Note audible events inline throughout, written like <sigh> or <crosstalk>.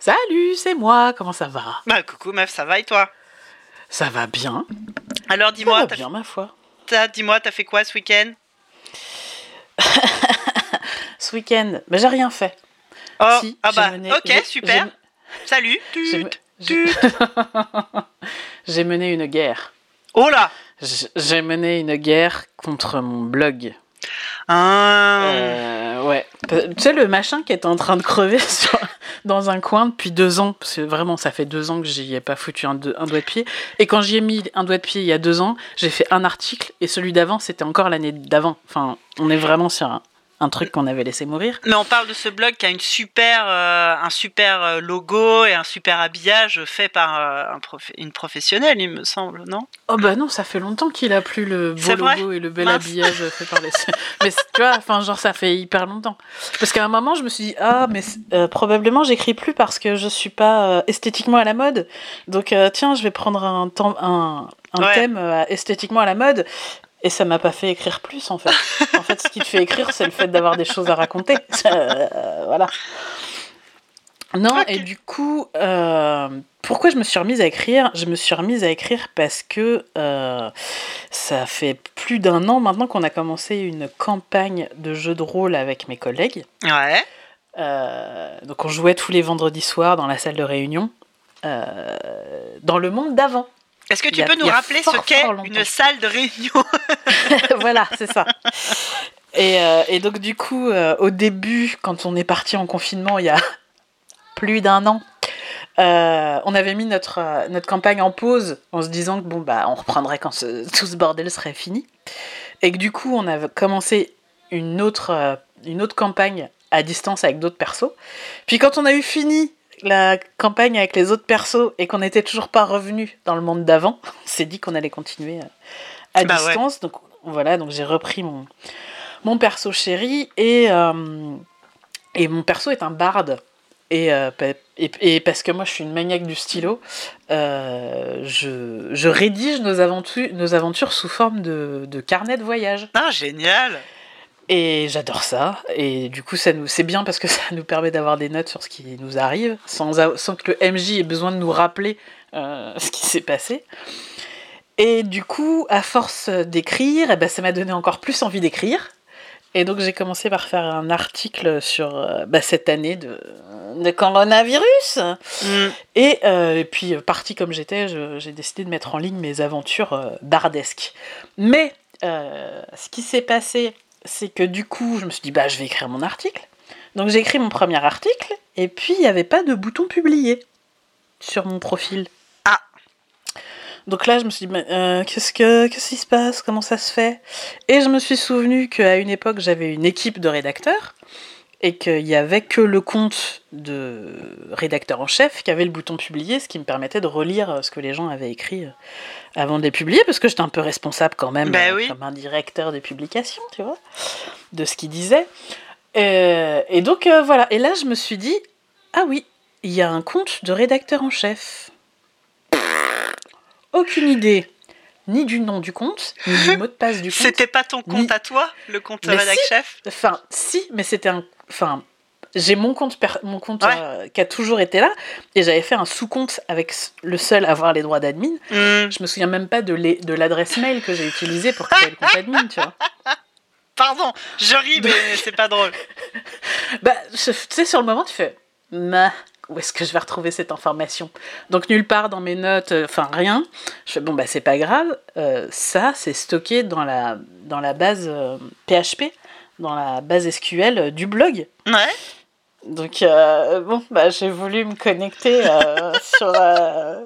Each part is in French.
Salut, c'est moi, comment ça va? Bah coucou meuf, ça va et toi? Ça va bien. Alors Ça dis-moi, va t'as bien, ma foi. dis-moi, t'as fait quoi ce week-end? <laughs> Ce week-end, bah, j'ai rien fait. Oh, Si, ah bah mené- ok, super. <laughs> Salut. <laughs> j'ai- mené une guerre. Oh là J'ai mené une guerre contre mon blog. Ah, Euh, ouais. Tu sais, le machin qui est en train de crever <laughs> dans un coin depuis deux ans, parce que vraiment, ça fait deux ans que j'y ai pas foutu un, un doigt de pied. Et quand j'y ai mis un doigt de pied il y a deux ans, j'ai fait un article, et celui d'avant, c'était encore l'année d'avant. Enfin, on est vraiment sur un, un truc qu'on avait laissé mourir. Mais on parle de ce blog qui a une super, euh, un super euh, logo et un super habillage fait par euh, un prof- une professionnelle, il me semble, non? Oh bah non, ça fait longtemps qu'il a plus le beau logo et le bel Mince. habillage fait par les... <laughs> mais tu vois, enfin genre ça fait hyper longtemps. Parce qu'à un moment je me suis dit ah mais euh, probablement j'écris plus parce que je suis pas esthétiquement à la mode. Donc tiens je vais prendre un, temps, un, un Ouais. thème esthétiquement à la mode. Et ça m'a pas fait écrire plus en fait. en fait ce qui te fait écrire c'est le fait d'avoir des choses à raconter. <laughs> Euh, voilà. Non, et du coup, euh, pourquoi je me suis remise à écrire? Je me suis remise à écrire parce que euh, ça fait plus d'un an maintenant qu'on a commencé une campagne de jeux de rôle avec mes collègues. Ouais. Euh, donc on jouait tous les vendredis soirs dans la salle de réunion, dans le monde d'avant. Est-ce que tu a- peux nous rappeler fort, ce qu'est une salle de réunion <laughs> <laughs> voilà, c'est ça. Et, euh, et donc du coup, euh, au début, quand on est parti en confinement il y a <laughs> plus d'un an, euh, on avait mis notre, notre campagne en pause en se disant que bon bah on reprendrait quand ce- tout ce bordel serait fini. Et que du coup, on avait commencé une autre, une autre campagne à distance avec d'autres persos. Puis quand on a eu fini la campagne avec les autres persos et qu'on n'était toujours pas revenu dans le monde d'avant, <laughs> on s'est dit qu'on allait continuer euh, à Bah ouais. distance. Donc voilà, donc j'ai repris mon, mon perso chéri et, euh, et mon perso est un barde. Et, euh, et, et parce que moi je suis une maniaque du stylo, euh, je, je rédige nos aventures, nos aventures sous forme de, de carnet de voyage. Ah, génial Et j'adore ça. Et du coup, ça nous, c'est bien parce que <laughs> ça nous permet d'avoir des notes sur ce qui nous arrive, sans, sans que le MJ ait besoin de nous rappeler euh, <laughs> ce qui s'est passé. Et du coup, à force d'écrire, eh ben, ça m'a donné encore plus envie d'écrire. Et donc, j'ai commencé par faire un article sur euh, bah, cette année de, de coronavirus. Hmm. Et, euh, et puis, parti comme j'étais, j'ai décidé de mettre en ligne mes aventures bardesques. Mais ce qui s'est passé, c'est que du coup, je me suis dit, bah, je vais écrire mon article. Donc, j'ai écrit mon premier article, et puis il n'y avait pas de bouton publier sur mon profil. Ah. Donc là, je me suis dit, euh, qu'est-ce, que, qu'est-ce qui se passe? Comment ça se fait? Et je me suis souvenu qu'à une époque, j'avais une équipe de rédacteurs et qu'il n'y avait que le compte de rédacteur en chef qui avait le bouton publier, ce qui me permettait de relire euh, ce que les gens avaient écrit euh, avant de les publier, parce que j'étais un peu responsable quand même, Ben euh, oui. comme un directeur de publication, tu vois, de ce qu'ils disaient. Euh, et donc euh, voilà, et là je me suis dit, ah oui, il y a un compte de rédacteur en chef. Aucune idée, ni du nom du compte, ni du mot de passe du <laughs> compte. C'était pas ton compte Ni- à toi, le compte Mais rédac si. chef? Enfin, si, mais c'était un. Enfin, j'ai mon compte, mon compte Ouais. euh, qui a toujours été là, et j'avais fait un sous-compte avec le seul à avoir les droits d'admin. Hmm. Je me souviens même pas de l'adresse mail que j'ai utilisée pour créer le compte admin, tu vois. <laughs> Pardon, je ris, mais c'est pas drôle. <laughs> Bah, tu sais, sur le moment, tu fais. Où est-ce que je vais retrouver cette information? Donc, nulle part dans mes notes, euh, enfin rien. Je fais, bon, bah, c'est pas grave. euh, ça, c'est stocké dans la, dans la base euh, PHP, dans la base SQL du blog. Ouais. Donc euh, bon, bah, j'ai voulu me connecter euh, <laughs> sur, euh,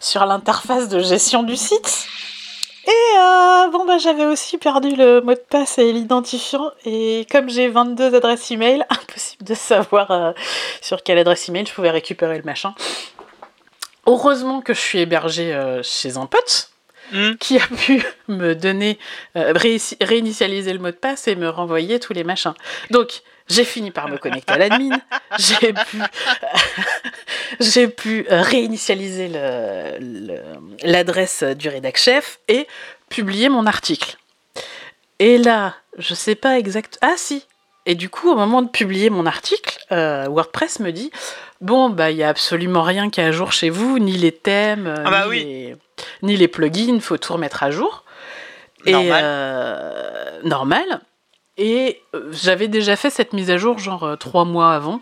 sur l'interface de gestion du site. Et bon, bah, j'avais aussi perdu le mot de passe et l'identifiant. Et comme j'ai 22 adresses email, <laughs> impossible de savoir sur quelle adresse email je pouvais récupérer le machin. Heureusement que je suis hébergée chez un pote Hmm. qui a pu me donner, euh, réinitialiser le mot de passe et me renvoyer tous les machins. Donc, j'ai fini par me connecter à l'admin, j'ai pu, <laughs> j'ai pu euh, réinitialiser l'adresse du rédac chef et publier mon article. Et là, je sais pas exact. Ah si, Et du coup, au moment de publier mon article, euh, WordPress me dit Bon, bah, il n'y a absolument rien qui est à jour chez vous, ni les thèmes, Ah bah ni, oui. les, ni les plugins, faut tout remettre à jour. Normal. Et, euh, normal. Et euh, j'avais déjà fait cette mise à jour, genre euh, trois mois avant.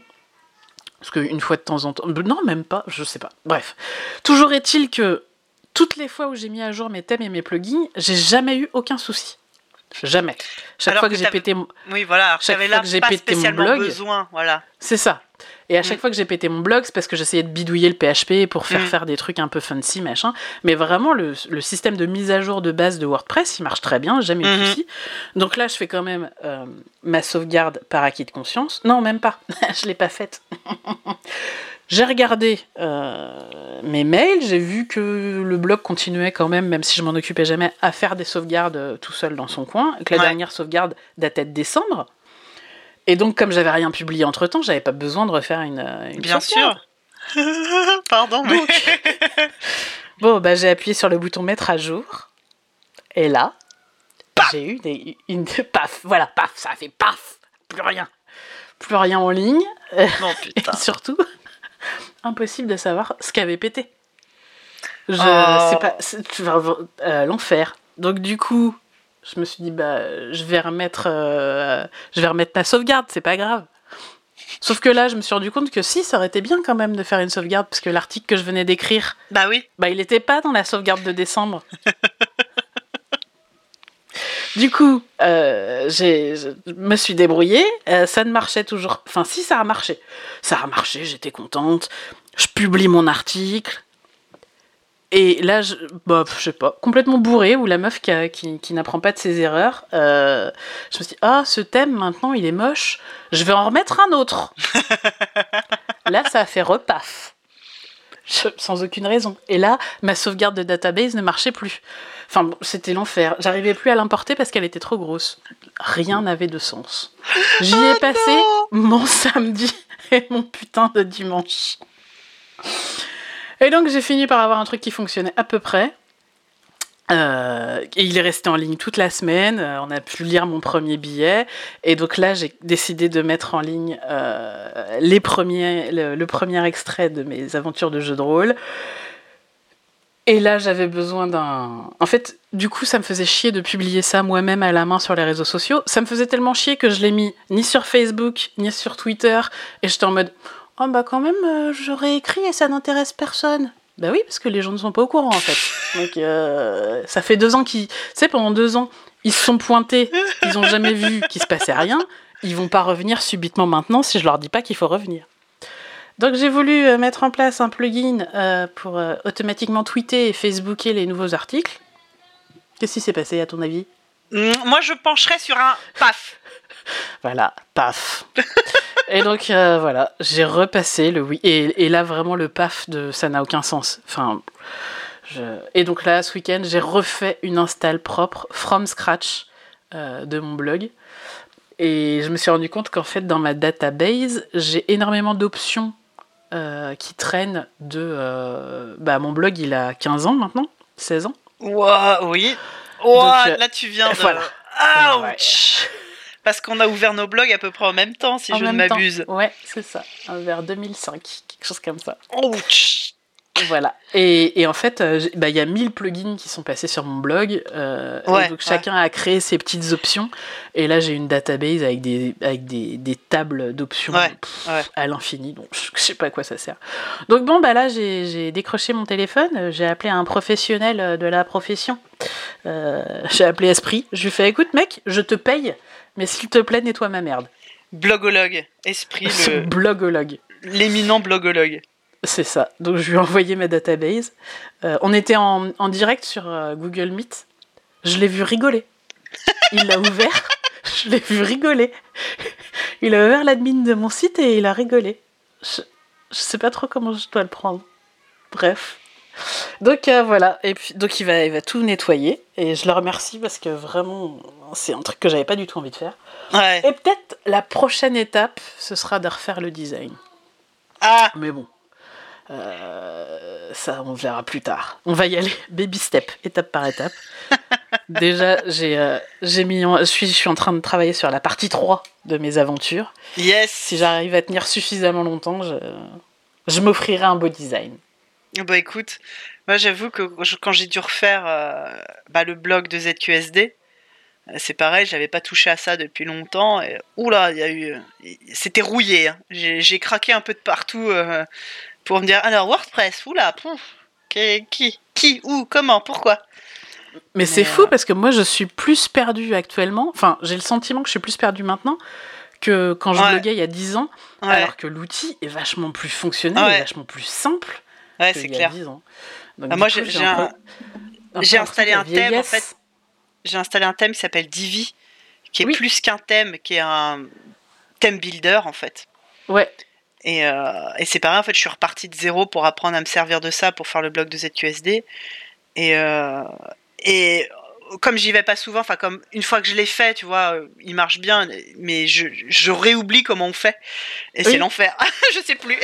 Parce qu'une fois de temps en temps. Non, même pas, je sais pas. Bref. Toujours est-il que toutes les fois où j'ai mis à jour mes thèmes et mes plugins, j'ai jamais eu aucun souci. Jamais. Chaque Alors fois que que j'ai pété mon... Oui, voilà. Alors, Chaque fois que j'ai pété mon blog- besoin, voilà. C'est ça. Et à chaque Mm. fois que j'ai pété mon blog, c'est parce que j'essayais de bidouiller le PHP pour faire Mm. faire des trucs un peu fancy, machin. Mais vraiment, le, le système de mise à jour de base de WordPress, il marche très bien, jamais de Mhm. soucis. Donc là, je fais quand même euh, ma sauvegarde par acquis de conscience. Non, même pas. <laughs> je l'ai pas faite. <laughs> j'ai regardé euh, mes mails, j'ai vu que le blog continuait quand même, même si je m'en occupais jamais, à faire des sauvegardes euh, tout seul dans son coin. Que la Ouais. dernière sauvegarde datait de décembre. Et donc, comme j'avais rien publié entre temps, j'avais pas besoin de refaire une. euh, une Bien sûr. <laughs> Pardon, mais. Donc, <laughs> bon, bah, j'ai appuyé sur le bouton mettre à jour. Et là, j'ai eu des, une. Paf Voilà, paf Ça a fait paf Plus rien. Plus rien en ligne. Euh, non, <laughs> et surtout, impossible de savoir ce qu'avait pété. Je Oh. sais pas. euh, L'enfer. Donc, du coup, je me suis dit, bah, je vais remettre, euh, je vais remettre ma sauvegarde, c'est pas grave. Sauf que là, je me suis rendu compte que si, ça aurait été bien quand même de faire une sauvegarde, parce que l'article que je venais d'écrire, Bah oui. bah, il n'était pas dans la sauvegarde de décembre. <laughs> du coup, euh, je me suis débrouillée. euh, ça ne marchait toujours. Enfin, si, ça a marché. Ça a marché, j'étais contente. Je publie mon article. Et là, je, bah, je sais pas, complètement bourré, ou la meuf qui, a- qui, qui n'apprend pas de ses erreurs. euh, je me suis dit, ah, ce thème maintenant, il est moche. Je vais en remettre un autre. <laughs> là, ça a fait repaf. Je- sans aucune raison. Et là, ma sauvegarde de database ne marchait plus. Enfin, bon, c'était l'enfer. J'arrivais plus à l'importer parce qu'elle était trop grosse. Rien n'avait de sens. J'y ai passé mon samedi et mon putain de dimanche. Et donc, j'ai fini par avoir un truc qui fonctionnait à peu près. Euh, et il est resté en ligne toute la semaine. Euh, on a pu lire mon premier billet. Et donc là, j'ai décidé de mettre en ligne euh, le premier extrait de mes aventures de jeu de rôle. Et là, j'avais besoin d'un. En fait, du coup, ça me faisait chier de publier ça moi-même à la main sur les réseaux sociaux. Ça me faisait tellement chier que je l'ai mis ni sur Facebook, ni sur Twitter. Et j'étais en mode Oh, bah, quand même, euh, j'aurais écrit et ça n'intéresse personne. Bah oui, parce que les gens ne sont pas au courant, en fait. <laughs> Donc, euh, ça fait deux ans qu'ils. Tu sais, pendant deux ans, ils se sont pointés, ils n'ont jamais vu qu'il se passait rien. Ils vont pas revenir subitement maintenant si je leur dis pas qu'il faut revenir. Donc j'ai voulu euh, mettre en place un plugin euh, pour automatiquement tweeter et facebooker les nouveaux articles. Qu'est-ce qui s'est passé à ton avis? Moi, je pencherais sur un paf. Voilà, paf. et donc euh, voilà, j'ai repassé le oui. Et, et là vraiment le paf de ça n'a aucun sens. Enfin, je- Et donc là, ce week-end, j'ai refait une install propre from scratch euh, de mon blog. Et je me suis rendu compte qu'en fait, dans ma database, j'ai énormément d'options euh, qui traînent de. Bah, mon blog, il a 15 ans maintenant, 16 ans. Ouah, oui. Ouah, Donc, euh, là, tu viens <laughs> de. voilà. Ouch Parce qu'on a ouvert nos blogs à peu près en même temps, si En je ne m'abuse. Ouais, c'est ça. Vers 2005, quelque chose comme ça. Ouch Voilà. Et, et en fait, euh, bah, il y a 1000 plugins qui sont passés sur mon blog. euh, et ouais. chacun a créé ses petites options. Et là, j'ai une database avec des, avec des, des tables d'options Ouais, à l'infini. Donc <laughs> je sais pas à quoi ça sert. Donc bon, bah là, j'ai décroché mon téléphone. euh, J'ai appelé un professionnel de la profession. Euh, j'ai appelé Esprit. Je lui ai fait écoute, mec, je te paye. Mais s'il te plaît, nettoie ma merde. Blogologue. Esprit, <laughs> le- blogologue. l'éminent blogologue. C'est ça. Donc je lui ai envoyé ma database. Euh, on était en, en direct sur euh, Google Meet. Je l'ai vu rigoler. <laughs> Il l'a ouvert. Je l'ai vu rigoler. Il a ouvert l'admin de mon site et il a rigolé. Je, je sais pas trop comment je dois le prendre. Bref. Donc euh, voilà. Et puis donc il va, il va tout nettoyer et je le remercie parce que vraiment c'est un truc que j'avais pas du tout envie de faire. Ouais. Et peut-être la prochaine étape, ce sera de refaire le design. Ah Mais bon, euh, ça, on verra plus tard. On va y aller baby step, étape par étape. <laughs> Déjà, j'ai euh, j'ai mis, en- je suis, je suis en train de travailler sur la partie 3 de mes aventures. Yes. Si j'arrive à tenir suffisamment longtemps, je, je m'offrirai un beau design. Bah écoute, moi j'avoue que je- quand j'ai dû refaire euh, bah, le blog de ZQSD, c'est pareil, j'avais pas touché à ça depuis longtemps. Et oula, il y a eu, c'était rouillé. hein. J'ai j'ai craqué un peu de partout euh, pour me dire alors WordPress, oula, pouf, qui, qui, qui, où, comment, pourquoi? Mais c'est fou euh, parce que moi, je suis plus perdue actuellement. Enfin, j'ai le sentiment que je suis plus perdue maintenant que quand je Ouais. bloguais il y a 10 ans, Ouais, alors que l'outil est vachement plus fonctionnel Ouais. et vachement plus simple ouais, qu'il c'est y a clair. 10 ans. Donc, Ah, du moi, j'ai- un installé un thème, en vieillesse- fait. J'ai installé un thème qui s'appelle Divi, qui est Oui. plus qu'un thème, qui est un thème builder en fait. Ouais, Et, euh, et c'est pareil, en fait, je suis reparti de zéro pour apprendre à me servir de ça pour faire le blog de ZQSD. Et, euh, et comme j'y vais pas souvent, enfin, comme une fois que je l'ai fait, tu vois, euh, il marche bien, mais je, je réoublie comment on fait. Et Oui. c'est l'enfer. <laughs> je sais plus.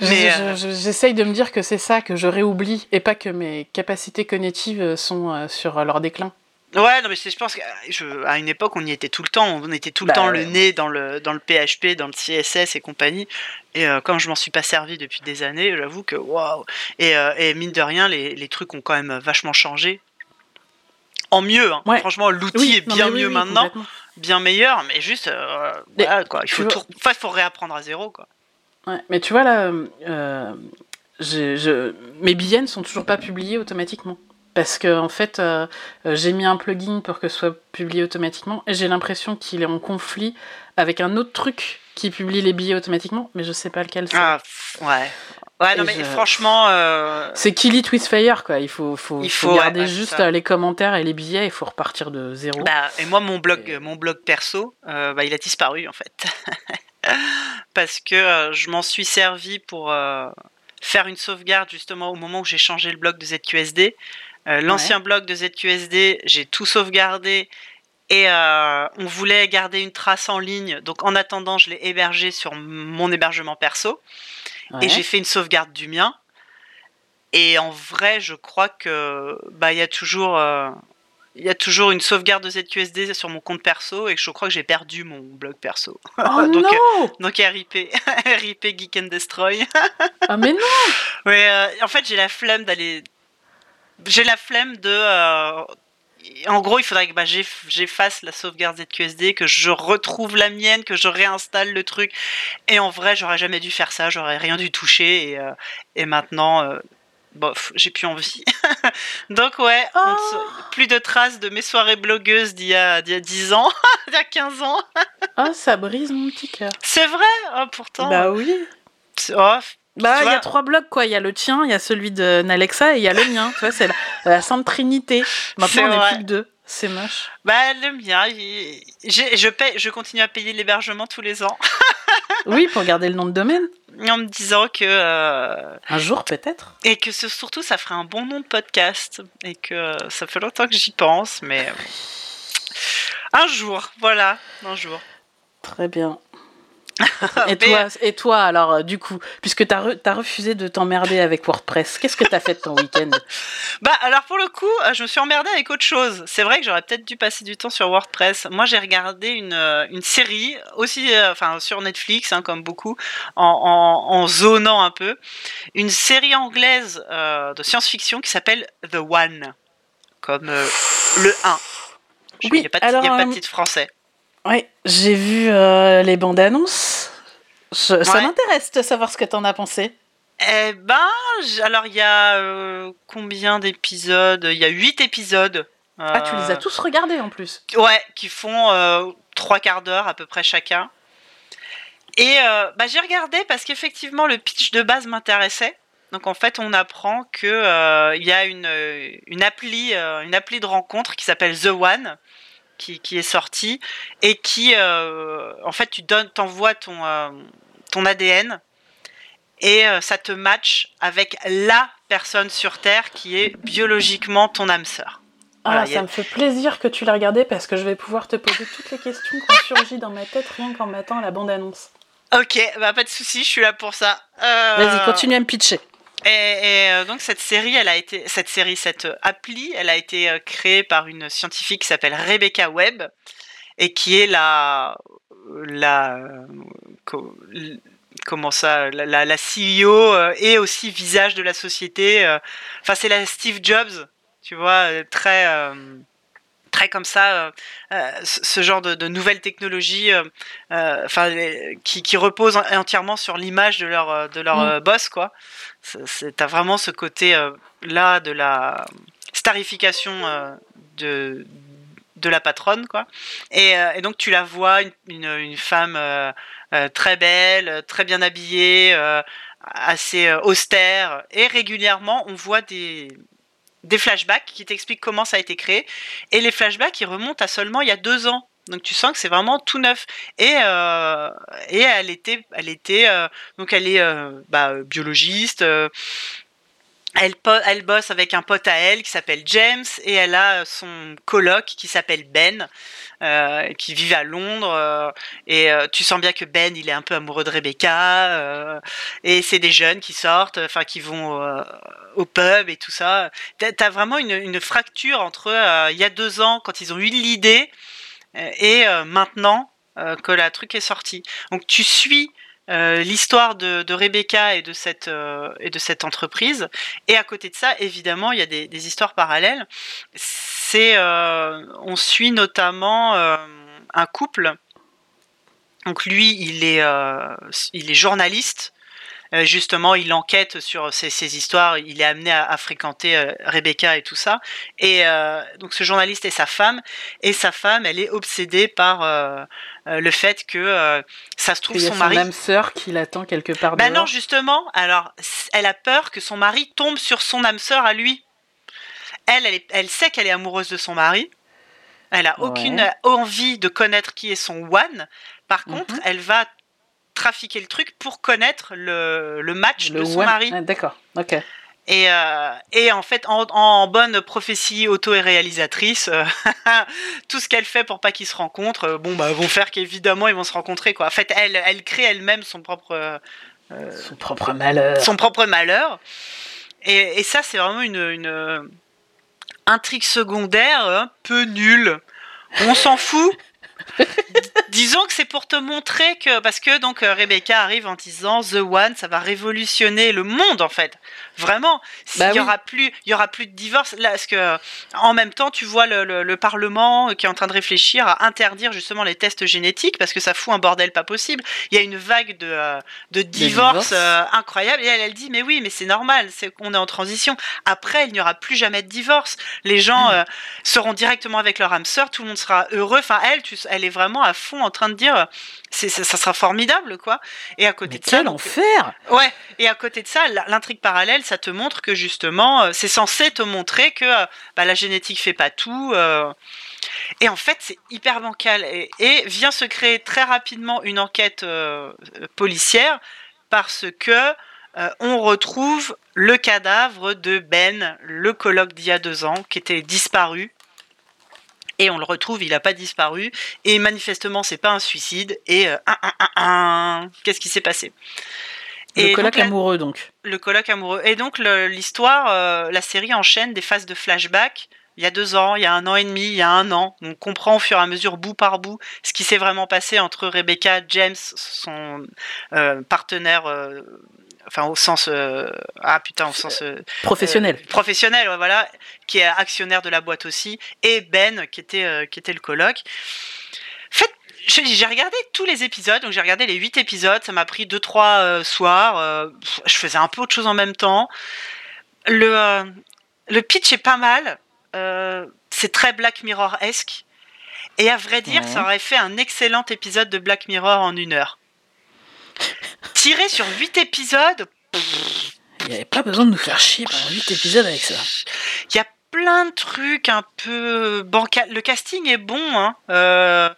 Je- euh, je- j'essaye de me dire que c'est ça, que je réoublie, et pas que mes capacités cognitives euh, sont euh, sur euh, leur déclin. Ouais, non, mais je pense qu'à une époque, on y était tout le temps. On était tout le Bah, temps ouais. le nez dans le, dans le PHP, dans le CSS et compagnie. Et euh, comme je m'en suis pas servi depuis des années, j'avoue que waouh. Et, euh, et mine de rien, les, les trucs ont quand même vachement changé. En mieux, hein. Ouais. franchement, l'outil Oui, est bien mieux oui, maintenant, bien meilleur, mais juste, euh, Mais voilà, quoi. Il faut, vois- tout- enfin, faut réapprendre à zéro, quoi. Ouais, mais tu vois là, euh, je, mes billets ne sont toujours pas publiés automatiquement. Parce que en fait, euh, j'ai mis un plugin pour que ce soit publié automatiquement, et j'ai l'impression qu'il est en conflit avec un autre truc qui publie les billets automatiquement, mais je sais pas lequel c'est. Ah, ouais. Ouais, non, mais je- franchement, euh, C'est Kill It With Fire, quoi. Il faut, faut, Il faut garder ouais, juste les commentaires et les billets, il faut repartir de zéro. Bah, et moi, mon blog, Et- mon blog perso, euh, bah, il a disparu en fait. <laughs> Parce que je m'en suis servi pour faire une sauvegarde justement au moment où j'ai changé le blog de ZQSD. Euh, L'ancien blog de ZQSD, j'ai tout sauvegardé et euh, on voulait garder une trace en ligne. Donc en attendant, je l'ai hébergé sur mon hébergement perso Ouais. et j'ai fait une sauvegarde du mien. Et en vrai, je crois que bah il y a toujours euh, il y a toujours une sauvegarde de ZQSD sur mon compte perso et je crois que j'ai perdu mon blog perso. Oh <laughs> donc, non Donc RIP, <laughs> RIP Geek and Destroy. <laughs> Ah mais non Mais euh, en fait, j'ai la flemme d'aller j'ai la flemme de euh, en gros, il faudrait que bah, j'eff- j'efface la sauvegarde ZQSD, que je retrouve la mienne, que je réinstalle le truc. Et en vrai, j'aurais jamais dû faire ça, j'aurais rien dû toucher. Et, euh, et maintenant, euh, bof, j'ai plus envie. <laughs> Donc ouais, Oh. plus de traces de mes soirées blogueuses d'il y a, d'il y a 10 ans, <laughs> d'il y a 15 ans. Ah, ça brise mon petit cœur. C'est vrai, hein, pourtant. Bah oui oh, Bah, il y a trois blogs, quoi. Il y a le tien, il y a celui de Nalexa et il y a le mien. tu vois, c'est la, la Sainte Trinité. Maintenant, on n'est plus que deux. C'est moche. bah le mien, il- je, paye, je continue à payer l'hébergement tous les ans, <laughs> Oui, pour garder le nom de domaine. en me disant que euh, Un jour, peut-être. Et que ce- surtout, ça ferait un bon nom de podcast. Et que euh, ça fait longtemps que j'y pense, mais. euh, Un jour, voilà, un jour. Très bien. Et toi, et toi, alors, euh, du coup, puisque t'as re- t'as refusé de t'emmerder avec WordPress, qu'est-ce que t'as fait de ton week-end? <laughs> Bah, alors pour le coup, euh, je me suis emmerdée avec autre chose. C'est vrai que j'aurais peut-être dû passer du temps sur WordPress. Moi, j'ai regardé une, euh, une série, aussi, enfin, sur Netflix, hein, comme beaucoup, en, en, en zonant un peu. Une série anglaise de science-fiction qui s'appelle The One, comme le 1. Il Oui, n'y a pas de titre français. Oui, j'ai vu euh, les bandes annonces. Je- Ça m'intéresse de savoir ce que t'en as pensé. Eh ben, alors il y a euh, combien d'épisodes? Il y a 8 épisodes. Ah, tu les as Euh, tous regardés en plus. Ouais, qui font trois quarts d'heure à peu près chacun. Et bah, j'ai regardé parce qu'effectivement le pitch de base m'intéressait. Donc en fait, on apprend que il y a une, une appli, une appli de rencontre qui s'appelle The One, qui, qui est sortie et qui, euh, en fait, tu donnes, t'envoies ton euh, ton ADN et euh, ça te match avec la personne sur Terre qui est biologiquement ton âme sœur. Ah, Voilà, y a- ça me fait plaisir que tu l'aies regardé parce que je vais pouvoir te poser toutes les questions qui ont surgi dans ma tête rien qu'en mettant la bande-annonce. Ok, bah pas de souci, je suis là pour ça. Euh, Vas-y, continue à me pitcher. Et, donc cette série, elle a été, cette série, cette appli, elle a été créée par une scientifique qui s'appelle Rebecca Webb et qui est la, la, comment ça, la, CEO et aussi visage de la société. Enfin, c'est la Steve Jobs, tu vois, très très comme ça euh, euh, ce genre de, nouvelles technologies euh, enfin qui, qui, reposent entièrement sur l'image de leur de leur mm. boss quoi. C'est as vraiment ce côté là de la starification de de la patronne quoi. Et, et donc tu la vois une, une, femme très belle très bien habillée assez austère. Et régulièrement on voit des des flashbacks qui t'expliquent comment ça a été créé. Et les flashbacks, ils remontent à seulement il y a deux ans. Donc tu sens que c'est vraiment tout neuf. Et, euh, et elle était, elle était euh, donc elle est euh, bah, biologiste. Elle, bosse avec un pote à elle qui s'appelle James et elle a son coloc qui s'appelle Ben. Euh, qui vivent à Londres. Euh, et euh, tu sens bien que Ben, il est un peu amoureux de Rebecca. et c'est des jeunes qui sortent, enfin qui vont au pub et tout ça. T'as as vraiment une, une, fracture entre il y a deux ans, quand ils ont eu l'idée, et maintenant que la truc est sorti. Donc tu suis l'histoire de, Rebecca et de, cette, et de cette entreprise. Et à côté de ça, évidemment, il y a des, histoires parallèles c'est euh, on suit notamment euh, un couple. Donc lui, il est, euh, il est journaliste. justement, il enquête sur ces, histoires. Il est amené à, fréquenter Rebecca et tout ça. Et donc, ce journaliste est sa femme. Et sa femme, elle est obsédée par le fait que ça se trouve son, son mari. âme sœur qui l'attend quelque part. Ben non, justement. Alors, elle a peur que son mari tombe sur son âme sœur à lui elle, elle, sait qu'elle est amoureuse de son mari. Elle a aucune envie de connaître qui est son one. Par mhm. contre, elle va trafiquer le truc pour connaître le, match de son mari. Ah, d'accord, ok. Et, euh, et, en fait, en, bonne prophétie auto-réalisatrice, euh, <laughs> tout ce qu'elle fait pour pas qu'ils se rencontrent, euh, bon, bah, vont faire qu'évidemment ils vont se rencontrer. Quoi. En fait, elle, elle crée elle-même son propre. son propre malheur. Son propre malheur. Et, et ça, c'est vraiment une, une, intrigue secondaire un peu nulle. On s'en fout. <laughs> Disons que c'est pour te montrer que parce que donc euh, Rebecca arrive en disant The One, ça va révolutionner le monde en fait. Vraiment, bah il y aura plus, il y aura plus de divorce. Là, parce que en même temps, tu vois le, Parlement qui est en train de réfléchir à interdire justement les tests génétiques parce que ça fout un bordel pas possible. Il y a une vague de, euh, de divorce euh, incroyable et elle, elle dit mais oui, mais c'est normal, c'est qu'on est en transition. Après, il n'y aura plus jamais de divorce. Les gens hmm. seront directement avec leur âme sœur, tout le monde sera heureux. Enfin, elle, tu, elle est vraiment à fond en train de dire c'est ça, sera formidable quoi. Et à côté de quel ça, enfer. ouais. Et à côté de ça, l'intrigue parallèle, ça te montre que justement, euh, c'est censé te montrer que euh, bah, la génétique fait pas tout. Euh. et en fait, c'est hyper bancal. Et, et, vient se créer très rapidement une enquête policière parce que on retrouve le cadavre de Ben, le colloque d'il y a deux ans, qui était disparu et on le retrouve, il n'a pas disparu, et manifestement c'est pas un suicide, et euh, qu'est-ce qui s'est passé? Le colloque amoureux donc. Le colloque amoureux. Et donc l'histoire, euh, la série enchaîne des phases de flashback. Il y a deux ans, il y a un an et demi, il y a un an. On comprend au fur et à mesure, bout par bout, ce qui s'est vraiment passé entre Rebecca, James, son euh, partenaire enfin au sens euh, ah putain au sens euh, professionnel euh, professionnel voilà qui est actionnaire de la boîte aussi et Ben qui était qui était le coloc fait j'ai regardé tous les épisodes, donc j'ai regardé les huit épisodes, ça m'a pris deux trois soirs, je faisais un peu autre chose en même temps. Le, le pitch est pas mal, c'est très Black Mirror-esque, et à vrai dire, ça aurait fait un excellent épisode de Black Mirror en une heure. Tiré sur 8 épisodes. Il n'y avait pas besoin de nous faire chier pendant 8 épisodes avec ça. Il y a plein de trucs un peu bancal. Le casting est bon. Hein. Euh,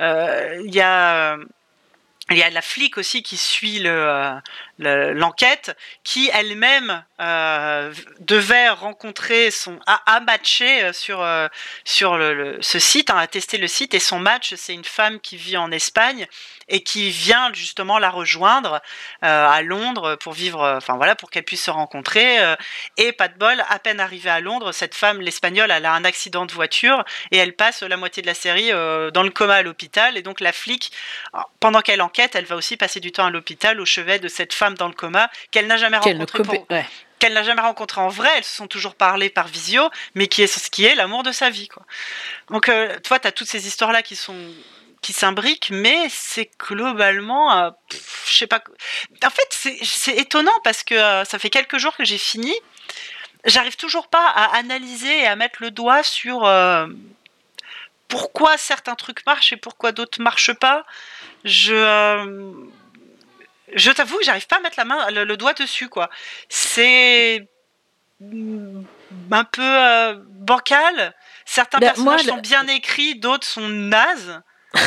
euh, il y a. il y a la flic aussi qui suit le, l'enquête, qui elle-même euh, devait rencontrer son a, matché sur euh, sur le, ce site, hein, a testé le site et son match, c'est une femme qui vit en Espagne et qui vient justement la rejoindre euh, à Londres pour vivre, enfin voilà, pour qu'elle puisse se rencontrer. et pas de bol, à peine arrivée à Londres, cette femme, l'espagnole, elle a un accident de voiture et elle passe la moitié de la série dans le coma à l'hôpital. Et donc la flic, pendant qu'elle enquête, elle va aussi passer du temps à l'hôpital au chevet de cette femme dans le coma qu'elle n'a jamais rencontrée. Qu'elle n'a jamais rencontré en vrai, elles se sont toujours parlé par visio, mais qui est ce qui est l'amour de sa vie. Quoi. Donc, euh, toi, tu as toutes ces histoires-là qui sont qui s'imbriquent, mais c'est globalement, euh, je sais pas. En fait, c'est étonnant parce que euh, ça fait quelques jours que j'ai fini. J'arrive toujours pas à analyser et à mettre le doigt sur pourquoi certains trucs marchent et pourquoi d'autres marchent pas. Je je t'avoue que j'arrive pas à mettre la main, le, doigt dessus, quoi. C'est un peu euh, bancal. Certains ben, personnages sont bien écrits, d'autres sont nazes. <laughs>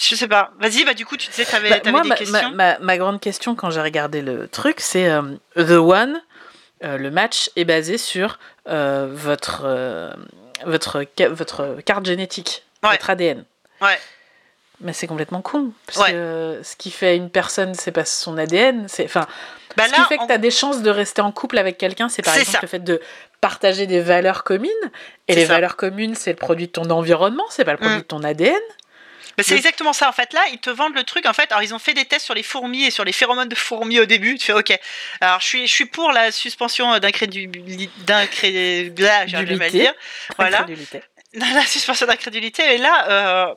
je sais pas. Vas-y, bah du coup, tu disais que tu avais, bah, des ma, questions. Ma, grande question quand j'ai regardé le truc, c'est euh, The One. Euh, le match est basé sur votre, votre, votre carte génétique, votre ADN. Ouais. Mais c'est complètement con. Parce que ce qui fait une personne, c'est pas son ADN. C'est, enfin, bah ce qui fait que tu as des chances de rester en couple avec quelqu'un, c'est par exemple le fait de partager des valeurs communes. Et les valeurs communes, c'est le produit de ton environnement, c'est pas le produit mm. de ton ADN. c'est exactement ça en fait. Là, ils te vendent le truc en fait. Alors, ils ont fait des tests sur les fourmis et sur les phéromones de fourmis au début. Tu fais OK. Alors, je suis, je suis pour la suspension d'incrédulité. dire. Voilà. <laughs> La suspension d'incrédulité. Et là, euh,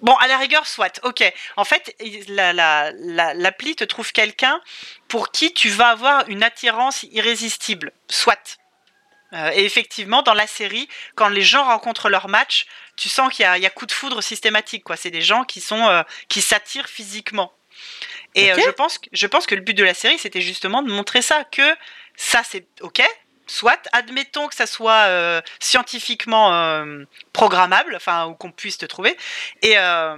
Bon, à la rigueur, soit. Ok. En fait, l'appli te trouve quelqu'un pour qui tu vas avoir une attirance irrésistible. Soit. Euh, et effectivement, dans la série, quand les gens rencontrent leur match, tu sens qu'il y, a coup de foudre systématique. Quoi. C'est des gens qui sont euh, qui s'attirent physiquement. Et euh, je pense je pense que le but de la série, c'était justement de montrer ça que ça c'est ok, soit, admettons que ça soit euh, scientifiquement euh, programmable, enfin, ou qu'on puisse te trouver. Et, euh,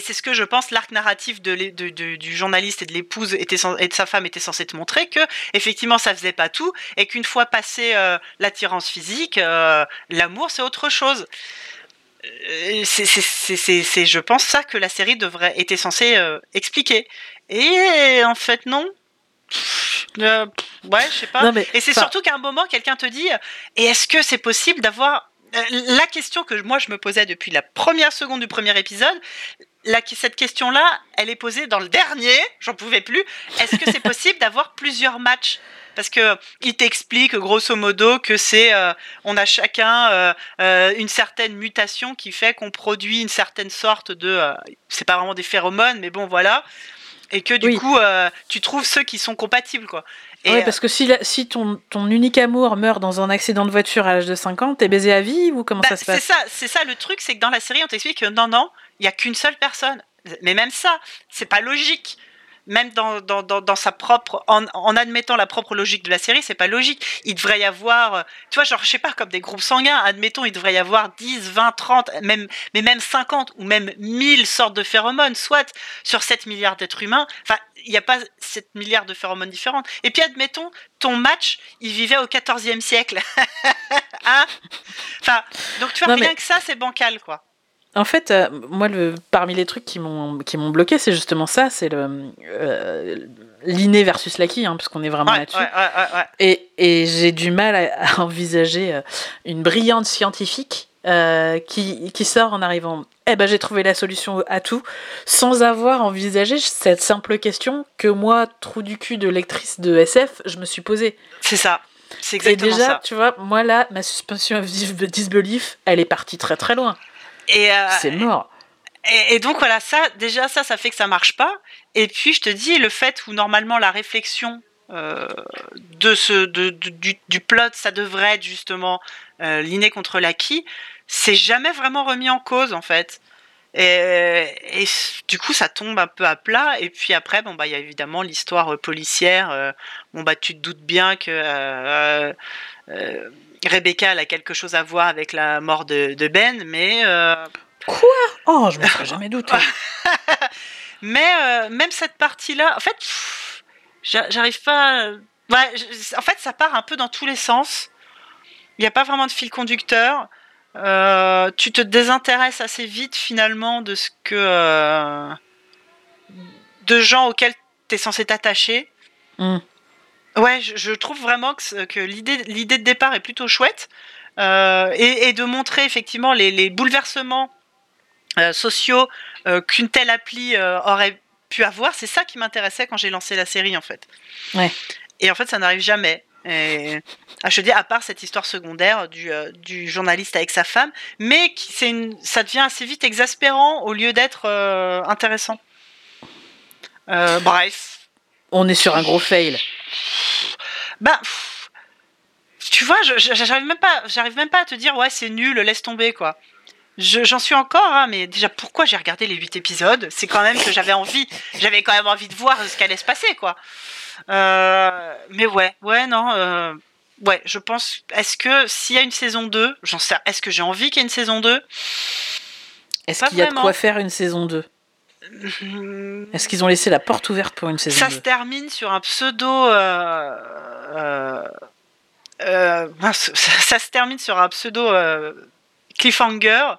c'est ce que je pense l'arc narratif du journaliste et de l'épouse et de sa femme était censé te montrer que effectivement ça faisait pas tout et qu'une fois passé l'attirance physique, l'amour c'est autre chose. C'est, je pense ça que la série devrait était censée expliquer. Et en fait non, euh, ouais, je sais pas. et c'est surtout qu'à un moment, quelqu'un te dit Et est-ce que c'est possible d'avoir. Euh, la question que moi je me posais depuis la première seconde du premier épisode, la, cette question-là, elle est posée dans le dernier, j'en pouvais plus. Est-ce que c'est <laughs> possible d'avoir plusieurs matchs? Parce que il t'explique grosso modo que c'est euh, on a chacun une certaine mutation qui fait qu'on produit une certaine sorte de c'est pas vraiment des phéromones mais bon voilà et que du coup euh, tu trouves ceux qui sont compatibles quoi. Et ouais, parce que si, si ton, ton unique amour meurt dans un accident de voiture à l'âge de 50, t'es baisé à vie ou comment bah, ça se passe? C'est ça, c'est ça le truc, c'est que dans la série on t'explique que non non, il y a qu'une seule personne. Mais même ça, c'est pas logique même dans, dans, dans, sa propre, en, en, admettant la propre logique de la série, c'est pas logique. Il devrait y avoir, euh, tu vois, genre, je sais pas, comme des groupes sanguins, admettons, il devrait y avoir 10, 20, 30, même, mais même 50 ou même 1000 sortes de phéromones, soit sur 7 milliards d'êtres humains. Enfin, il n'y a pas 7 milliards de phéromones différentes. Et puis, admettons, ton match, il vivait au 14e siècle. <laughs> hein? Enfin, donc tu vois, rien que ça, c'est bancal, quoi. En fait, euh, moi, le, parmi les trucs qui m'ont bloqué, c'est justement ça, c'est le euh, l'inné versus l'acquis, hein, puisqu'on est vraiment là-dessus. et, et j'ai du mal à, envisager euh, une brillante scientifique qui, qui sort en arrivant. Eh ben, j'ai trouvé la solution à tout, sans avoir envisagé cette simple question que moi, trou du cul de lectrice de SF, je me suis posée. C'est ça. C'est exactement et déjà, tu vois, moi là, ma suspension of disbelief, elle est partie très très loin. Euh, c'est mort. Et, donc voilà, ça, déjà ça, ça fait que ça marche pas. Et puis je te dis, le fait où normalement la réflexion euh, de ce, de, du, du, plot, ça devrait être justement euh, l'inné contre l'acquis, c'est jamais vraiment remis en cause en fait. Et, et, du coup, ça tombe un peu à plat. Et puis après, bon bah, il y a évidemment l'histoire policière. bon bah, tu te doutes bien que Rebecca elle a quelque chose à voir avec la mort de, Ben, mais. Euh, Quoi? Oh, je me serais jamais <laughs> douté. Mais euh, même cette partie-là, en fait, j'arrive pas. Ouais, je- en fait, ça part un peu dans tous les sens. Il n'y a pas vraiment de fil conducteur. Euh, tu te désintéresses assez vite finalement de ce que. euh, de gens auxquels tu es censé t'attacher. Mm. Ouais, je, je trouve vraiment que, que l'idée l'idée de départ est plutôt chouette. Euh, et, et de montrer effectivement les, les bouleversements euh, sociaux euh, qu'une telle appli aurait pu avoir, c'est ça qui m'intéressait quand j'ai lancé la série en fait. Ouais. Et en fait, ça n'arrive jamais. Et, ah, je dis, à part cette histoire secondaire du, du journaliste avec sa femme, mais qui, c'est une, ça devient assez vite exaspérant au lieu d'être intéressant. Bref, On est sur un gros fail. bah, tu vois, j'arrive même pas, j'arrive même pas à te dire ouais c'est nul, laisse tomber quoi. Je- J'en suis encore, hein, mais déjà pourquoi j'ai regardé les 8 épisodes? C'est quand même que j'avais envie, j'avais quand même envie de voir ce qu'allait se passer quoi. Euh, mais ouais, ouais non, euh, ouais, je pense. Est-ce que s'il y a une saison 2, j'en sais, est-ce que j'ai envie qu'il y ait une saison 2 Est-ce qu'il y a de quoi faire une saison 2 Est-ce qu'ils ont laissé la porte ouverte pour une saison Ça 2 se termine sur un pseudo. euh, euh, euh, <laughs> ça, ça se termine sur un pseudo euh, cliffhanger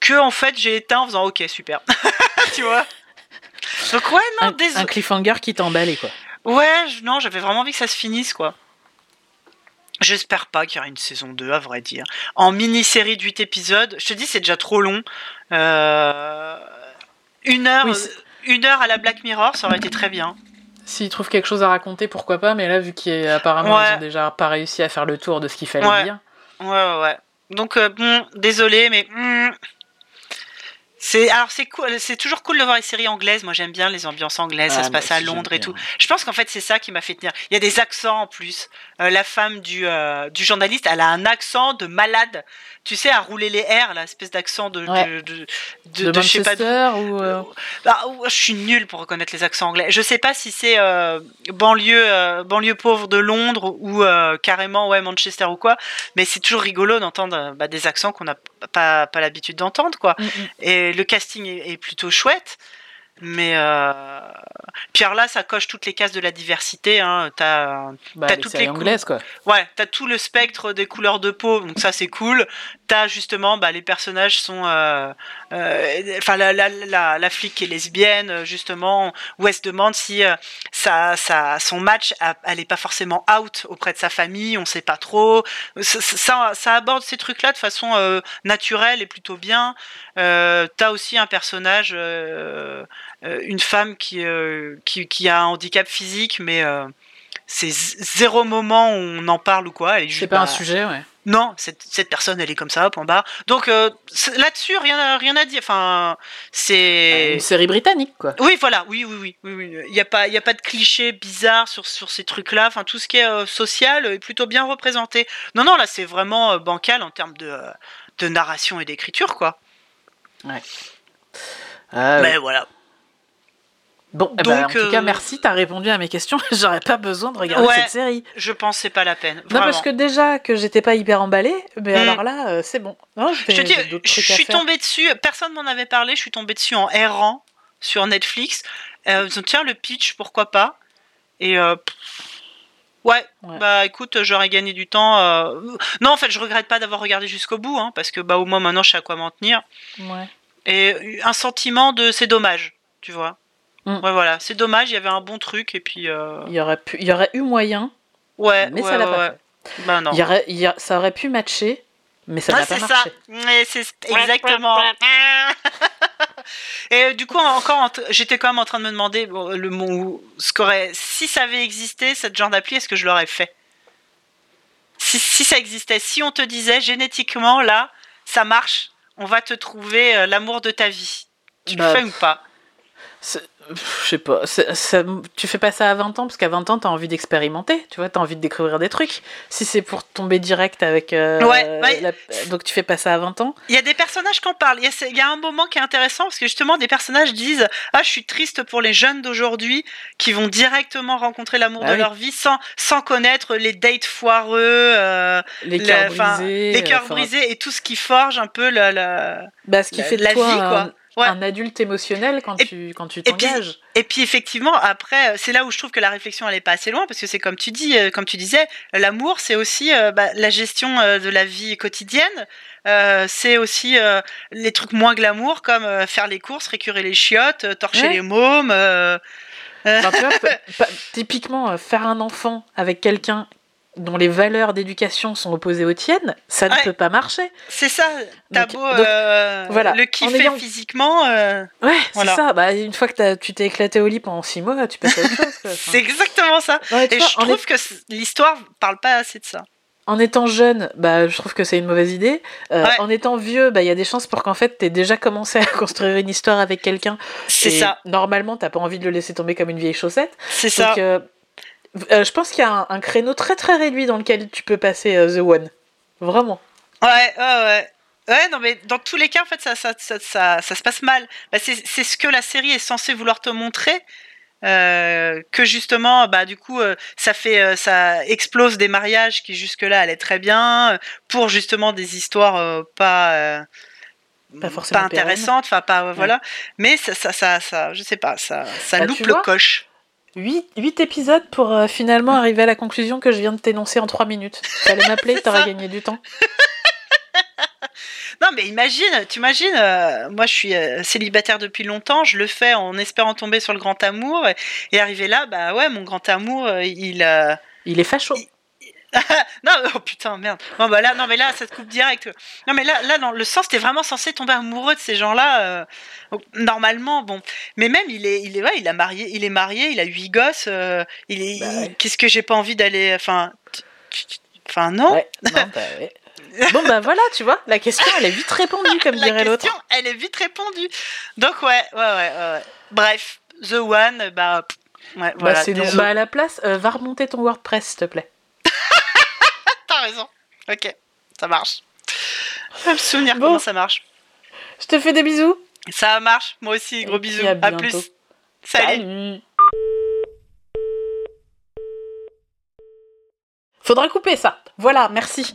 que en fait j'ai éteint en faisant ok super. <laughs> tu vois? Donc ouais non un, désolé. un cliffhanger qui t'a emballé, quoi. Ouais je- non j'avais vraiment envie que ça se finisse quoi. J'espère pas qu'il y aura une saison 2, à vrai dire. En mini-série de 8 épisodes, je te dis, c'est déjà trop long. Euh, une, heure, Oui, c'est- une heure à la Black Mirror, ça aurait été très bien. S'ils trouvent quelque chose à raconter, pourquoi pas, mais là, vu qu'apparemment, Ouais. ils ont déjà pas réussi à faire le tour de ce qu'il fallait Ouais. dire. Ouais, ouais, ouais. Donc, euh, bon, désolé, mais. hmm, c'est alors c'est cool, c'est toujours cool de voir les séries anglaises. Moi, j'aime bien les ambiances anglaises. ça Ah, se passe à Londres et tout. Je pense qu'en fait, c'est ça qui m'a fait tenir. Il y a des accents en plus. Euh, la femme du, euh, du journaliste, elle a un accent de malade. Tu sais, à rouler les R, là, espèce d'accent de, Ouais. de, de, De, de je sais pas ou... euh, Bah, ou- je suis nulle pour reconnaître les accents anglais. Je sais pas si c'est euh, banlieue, euh, banlieue pauvre de Londres ou euh, carrément ouais Manchester ou quoi, mais c'est toujours rigolo d'entendre euh, bah, des accents qu'on n'a pas, pas l'habitude d'entendre quoi. mm, mm. Et le casting est, est plutôt chouette. Mais euh... alors là, ça coche toutes les cases de la diversité. Hein. T'as Bah, les toutes les anglaises, quoi. Ouais, t'as tout le spectre des couleurs de peau, donc ça c'est cool. T'as justement, bah, les personnages sont, euh, euh, enfin la, la, la, la flic qui est lesbienne, justement, où elle se demande si ça, ça, son match, elle est pas forcément out auprès de sa famille, on sait pas trop. Ça, ça, ça aborde ces trucs-là de façon naturelle et plutôt bien. T'as aussi un personnage, une femme qui, euh, qui, qui a un handicap physique, mais euh, c'est zéro moment où on en parle ou quoi. Elle est C'est pas un bah, sujet, ouais. Non, cette, cette personne, elle est comme ça, point barre. Donc euh, là-dessus, rien, à- rien à dire. Enfin, c'est. Une série britannique, quoi. Oui, voilà, oui, oui, oui, oui, oui. Il n'y a pas, il a pas de clichés bizarres sur, sur ces trucs-là. Enfin, tout ce qui est euh, social est plutôt bien représenté. Non, non, là, c'est vraiment euh, bancal en termes de, euh, de narration et d'écriture, quoi. Ouais. Mais voilà. Bon, eh ben, en tout cas, euh, merci, t'as répondu à mes questions. <laughs> J'aurais pas besoin de regarder Ouais. cette série. Je pense c'est pas la peine. Non, parce que déjà que j'étais pas hyper emballée, mais Mm. alors là, euh, c'est bon. Non, Je te dis, je suis tombée dessus, personne m'en avait parlé, je suis tombée dessus en errant sur Netflix. Euh, ils ont, tiens, le pitch, pourquoi pas Et euh, ouais, Ouais. bah écoute, j'aurais gagné du temps. euh, Non, en fait, je regrette pas d'avoir regardé jusqu'au bout, hein, parce que bah au moins maintenant je sais à quoi m'en tenir. Ouais. Et un sentiment de c'est dommage, tu vois. Mm. Ouais, voilà, c'est dommage, il y avait un bon truc, et puis. euh, Il y aurait pu, il y aurait eu moyen, Ouais, mais ouais, ça l'a ouais, pas ouais. fait. Bah non. Il y aurait, il y a- ça aurait pu matcher, mais ça Ah, n'a pas c'est ça. marché. Mais c'est exactement. <laughs> Et du coup, encore, t- j'étais quand même en train de me demander bon, le mot, ce qu'aurait, si ça avait existé, cette genre d'appli, est-ce que je l'aurais fait? Si, si ça existait, si on te disait génétiquement là, ça marche, on va te trouver euh, l'amour de ta vie, tu Bah, le fais ou pas? Je sais pas. c'est- ça- tu fais pas ça à 20 ans parce qu'à 20 ans, t'as envie d'expérimenter. Tu vois, t'as envie de découvrir des trucs. Si c'est pour tomber direct avec. euh, Ouais, ouais. la- Donc tu fais pas ça à 20 ans. Il y a des personnages qui en parlent. Il y, a, y un moment qui est intéressant parce que justement, des personnages disent Ah, je suis triste pour les jeunes d'aujourd'hui qui vont directement rencontrer l'amour Ah de oui. leur vie sans, sans connaître les dates foireux, euh, Les Le- cœurs brisés. les cœurs enfin, brisés et tout ce qui forge un peu la. la... Bah, ce qui la- fait de la toi vie, un, quoi. Ouais. un adulte émotionnel quand et, tu quand tu t'engages. Et, puis effectivement, après, c'est là où je trouve que la réflexion elle est pas assez loin parce que c'est comme tu dis, comme tu disais, l'amour c'est aussi bah, la gestion de la vie quotidienne. c'est aussi les trucs moins glamour comme faire les courses, récurer les chiottes, torcher les mômes. Tu vois, <laughs> typiquement, faire un enfant avec quelqu'un dont les valeurs d'éducation sont opposées aux tiennes, ça ne peut pas marcher. C'est ça, t'as beau euh, voilà. le kiffer physiquement. Euh, ouais, c'est ça. Bah, une fois que tu t'es éclaté au lit pendant six mois, tu passes à autre chose. <laughs> c'est exactement ça. Et je trouve que l'histoire parle pas assez de ça. En étant jeune, bah, je trouve que c'est une mauvaise idée. Euh, en étant vieux, bah, il y a des chances pour qu'en fait, tu aies déjà commencé à <laughs> construire une histoire avec quelqu'un. C'est ça. Normalement, t'as pas envie de le laisser tomber comme une vieille chaussette. C'est ça. Euh, je pense qu'il y a un, créneau très très réduit dans lequel tu peux passer euh, The One. Vraiment. Ouais, ouais, ouais. Ouais, non, mais dans tous les cas, en fait, ça, ça, ça, ça, ça se passe mal. Bah, c'est ce que la série est censée vouloir te montrer. Euh, que justement, bah, du coup, ça fait, ça explose des mariages qui jusque-là allaient très bien pour justement des histoires pas pas forcément pas intéressantes, enfin pas voilà. Mais ça, ça, ça, ça, je sais pas, ça, ça bah, loupe le coche. 8, épisodes pour euh, finalement arriver à la conclusion que je viens de t'énoncer en 3 minutes. Fallait m'appeler, t'aurais gagné du temps. <laughs> non, mais imagine, tu imagines, euh, moi je suis euh, célibataire depuis longtemps, je le fais en espérant tomber sur le grand amour, et, arriver là, bah ouais, mon grand amour, il. il est facho. <laughs> non, oh putain, merde. Non, bah là, non, mais là, ça te coupe direct. Non, mais là, là dans le sens, t'es vraiment censé tomber amoureux de ces gens-là. Euh, normalement, bon. Mais même, il est, il est, ouais, il a marié, il est marié, il a huit gosses. Euh, il est, bah qu'est-ce que j'ai pas envie d'aller, enfin, enfin, non. bah, <laughs> bon, bah voilà, tu vois, la question, elle est vite répondue, comme dirait l'autre. La question, elle est vite répondue. Donc, ouais, ouais, ouais, ouais. Bref, The One, bah. Ouais, bah, voilà, c'est Bah, à la place, euh, va remonter ton WordPress, s'il te plaît <laughs> raison. Ok, ça marche. Je vais me souvenir comment ça marche. Je te fais des bisous. Ça marche, moi aussi, gros bisous. À, plus. Salut. Faudra couper ça. Voilà, merci.